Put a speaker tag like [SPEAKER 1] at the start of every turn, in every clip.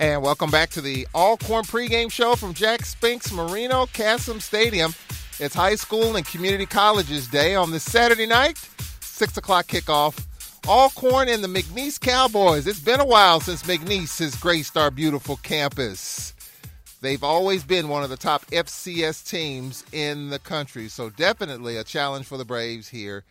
[SPEAKER 1] And welcome back to the Alcorn pregame show from Jack Spinks Marino Casem Stadium. It's high school and community colleges day on this Saturday night, 6 o'clock kickoff. Alcorn and the McNeese Cowboys. It's been a while since McNeese has graced our beautiful campus. They've always been one of the top FCS teams in the country, so definitely a challenge for the Braves here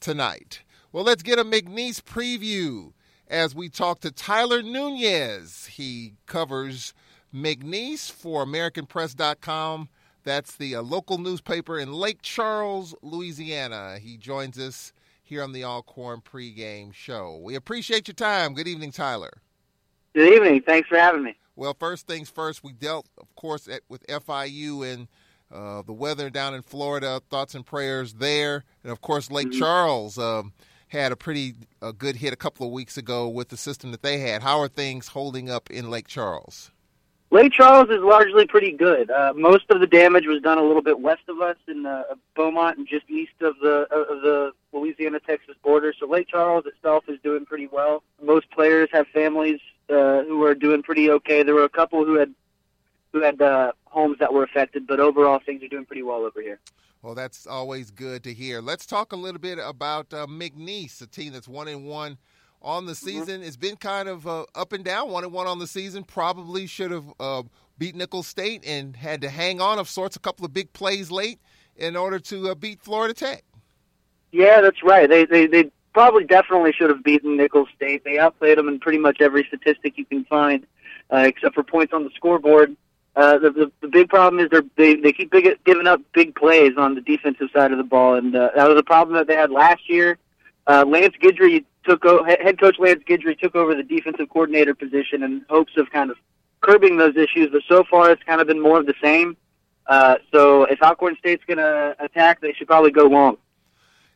[SPEAKER 1] tonight. Well, let's get a McNeese preview as we talk to Tyler Nunez. He covers McNeese for AmericanPress.com. That's the uh, local newspaper in Lake Charles, Louisiana. He joins us here on the Alcorn pregame show. We appreciate your time. Good evening, Tyler.
[SPEAKER 2] Good evening. Thanks for having me.
[SPEAKER 1] Well, first things first, we dealt, of course, at, with FIU and uh, the weather down in Florida. Thoughts and prayers there. And, of course, Lake mm-hmm. Charles. Um, had a pretty a good hit a couple of weeks ago with the system that they had. How are things holding up in Lake Charles?
[SPEAKER 2] Lake Charles is largely pretty good. Uh, most of the damage was done a little bit west of us in uh, Beaumont and just east of the of the Louisiana Texas border. So Lake Charles itself is doing pretty well. Most players have families uh, who are doing pretty okay. There were a couple who had who had uh, homes that were affected, but overall things are doing pretty well over here.
[SPEAKER 1] Well, that's always good to hear. Let's talk a little bit about uh, McNeese, a team that's one and one on the mm-hmm. season. Mm-hmm. It's been kind of uh, up and down, one and one on the season. Probably should have uh, beat Nicholls State and had to hang on of sorts, a couple of big plays late in order to uh, beat Florida Tech.
[SPEAKER 2] Yeah, that's right. They they they probably definitely should have beaten Nicholls State. They outplayed them in pretty much every statistic you can find, uh, except for points on the scoreboard. Uh, the, the the big problem is they they keep big, giving up big plays on the defensive side of the ball, and uh, that was a problem that they had last year. Uh, Lance Guidry took o- head coach Lance Guidry took over the defensive coordinator position in hopes of kind of curbing those issues, but so far it's kind of been more of the same. Uh, so if Alcorn State's going to attack, they should probably go long.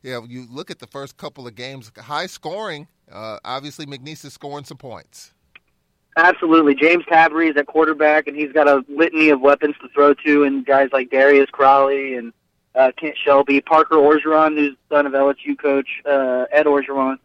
[SPEAKER 1] Yeah, you look at the first couple of games, high scoring. Uh, obviously, McNeese is scoring some points.
[SPEAKER 2] Absolutely. James Tabary is at quarterback, and he's got a litany of weapons to throw to, and guys like Darius Crowley and uh, Kent Shelby, Parker Orgeron, who's son of LSU coach uh, Ed Orgeron.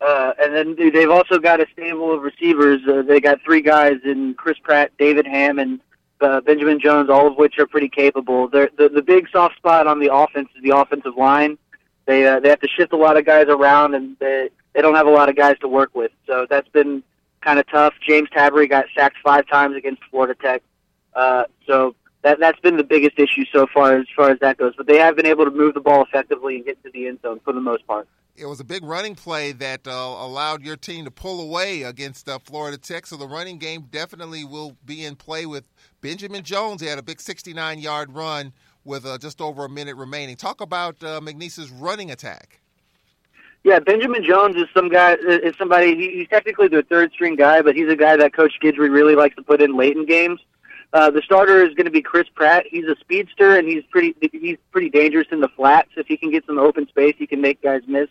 [SPEAKER 2] Uh, and then they've also got a stable of receivers. Uh, they got three guys in Chris Pratt, David Ham, and uh, Benjamin Jones, all of which are pretty capable. The the big soft spot on the offense is the offensive line. They uh, they have to shift a lot of guys around, and they they don't have a lot of guys to work with. So that's been kind of tough. James Tabary got sacked five times against Florida Tech. Uh, so that that's been the biggest issue so far as far as that goes. But they have been able to move the ball effectively and get to the end zone for the most part.
[SPEAKER 1] It was a big running play that uh, allowed your team to pull away against uh, Florida Tech. So the running game definitely will be in play with Benjamin Jones. He had a big 69-yard run with uh, just over a minute remaining. Talk about uh, McNeese's running attack.
[SPEAKER 2] Yeah, Benjamin Jones is some guy. Is somebody. He's technically the third string guy, but he's a guy that Coach Guidry really likes to put in late in games. Uh, the starter is going to be Chris Pratt. He's a speedster and he's pretty. He's pretty dangerous in the flats. If he can get some open space, he can make guys miss.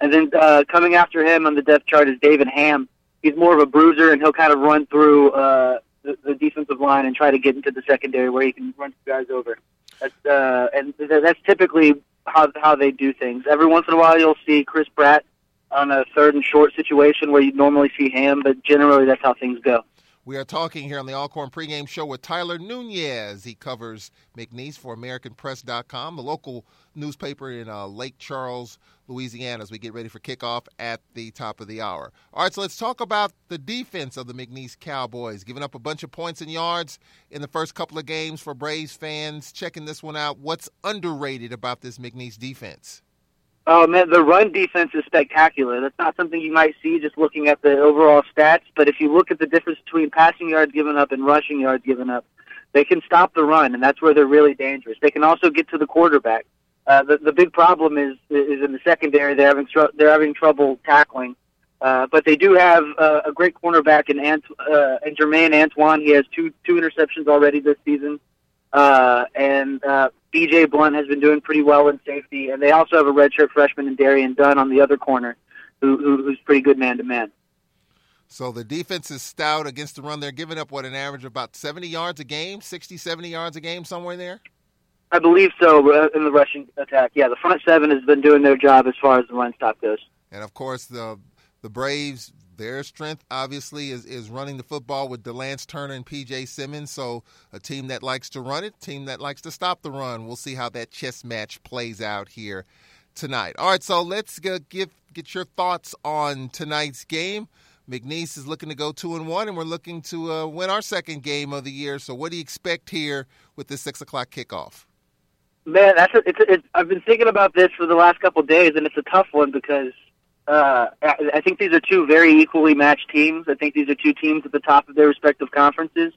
[SPEAKER 2] And then uh, coming after him on the depth chart is David Ham. He's more of a bruiser, and he'll kind of run through uh, the, the defensive line and try to get into the secondary where he can run guys over. That's uh, and that's typically how how they do things. Every once in a while, you'll see Chris Pratt on a third and short situation where you normally see him, but generally that's how things go.
[SPEAKER 1] We are talking here on the Alcorn pregame show with Tyler Nunez. He covers McNeese for AmericanPress.com, the local newspaper in uh, Lake Charles, Louisiana, as we get ready for kickoff at the top of the hour. All right, so let's talk about the defense of the McNeese Cowboys. Giving up a bunch of points and yards in the first couple of games for Braves fans. Checking this one out. What's underrated about this McNeese defense?
[SPEAKER 2] Oh man, the run defense is spectacular. That's not something you might see just looking at the overall stats. But if you look at the difference between passing yards given up and rushing yards given up, They can stop the run, and that's where they're really dangerous. They can also get to the quarterback. Uh, the the big problem is is in the secondary. They're having tr- they're having trouble tackling. Uh, but they do have uh, a great cornerback in Ant- uh, in Jermaine Antoine. He has two two interceptions already this season. Uh, and uh, B.J. Blunt has been doing pretty well in safety, and they also have a redshirt freshman in Darian Dunn on the other corner, who, who who's pretty good man to man.
[SPEAKER 1] So the defense is stout against the run. They're giving up what an average of about 70 yards a game, 60, 70 yards a game, somewhere there.
[SPEAKER 2] I believe so uh, in the rushing attack. Yeah, the front seven has been doing their job as far as the run stop goes.
[SPEAKER 1] And of course, the the Braves, their strength obviously is, is running the football with Delance Turner and PJ Simmons. So a team that likes to run it, team that likes to stop the run. We'll see how that chess match plays out here tonight. All right, so let's get get, get your thoughts on tonight's game. McNeese is looking to go two and one, and we're looking to uh, win our second game of the year. So, what do you expect here with this six o'clock kickoff?
[SPEAKER 2] Man, that's a, it's, it's. I've been thinking about this for the last couple days, and it's a tough one because uh, I, think these are two very equally matched teams. I think these are two teams at the top of their respective conferences.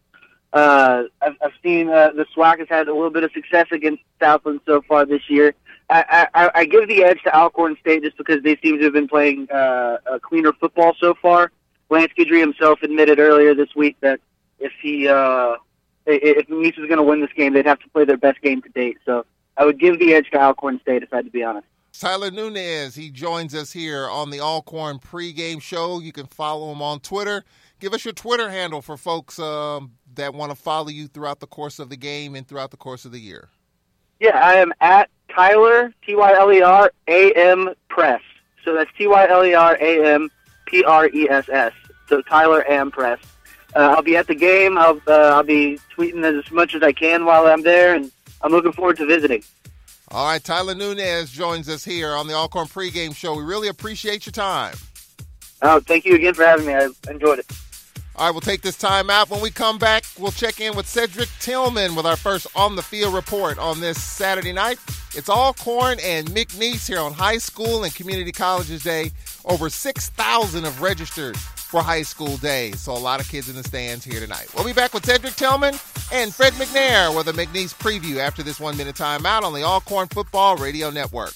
[SPEAKER 2] Uh, I've, I've seen uh, the SWAC has had a little bit of success against Southland so far this year. I, I, I give the edge to Alcorn State just because they seem to have been playing uh, a cleaner football so far. Lance Guidry himself admitted earlier this week that if he uh, if Nice was going to win this game, they'd have to play their best game to date. So I would give the edge to Alcorn State if I had to be honest.
[SPEAKER 1] Tyler Nunez, he joins us here on the Alcorn pregame show. You can follow him on Twitter. Give us your Twitter handle for folks um, that want to follow you throughout the course of the game and throughout the course of the year.
[SPEAKER 2] Yeah, I am at Tyler T Y L E R A M Press. So that's T Y L E R A M P R E S S. So Tyler Am Press. Uh, I'll be at the game. I'll uh, I'll be tweeting as much as I can while I'm there, and I'm looking forward to visiting.
[SPEAKER 1] All right, Tyler Nunez joins us here on the Alcorn pregame show. We really appreciate your time.
[SPEAKER 2] Oh, thank you again for having me. I enjoyed it.
[SPEAKER 1] All right, we'll take this time out. When we come back, we'll check in with Cedric Tillman with our first on the field report on this Saturday night. It's Alcorn and McNeese here on High School and Community Colleges Day. Over 6,000 have registered for high school days. So a lot of kids in the stands here tonight. We'll be back with Cedric Tillman and Fred McNair with a McNeese preview after this one minute timeout on the Alcorn Football Radio Network.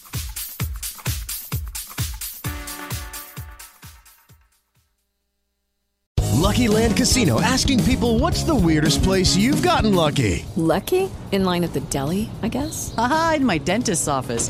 [SPEAKER 3] Lucky Land Casino asking people what's the weirdest place you've gotten lucky?
[SPEAKER 4] Lucky? In line at the deli, I guess?
[SPEAKER 5] Aha, in my dentist's office.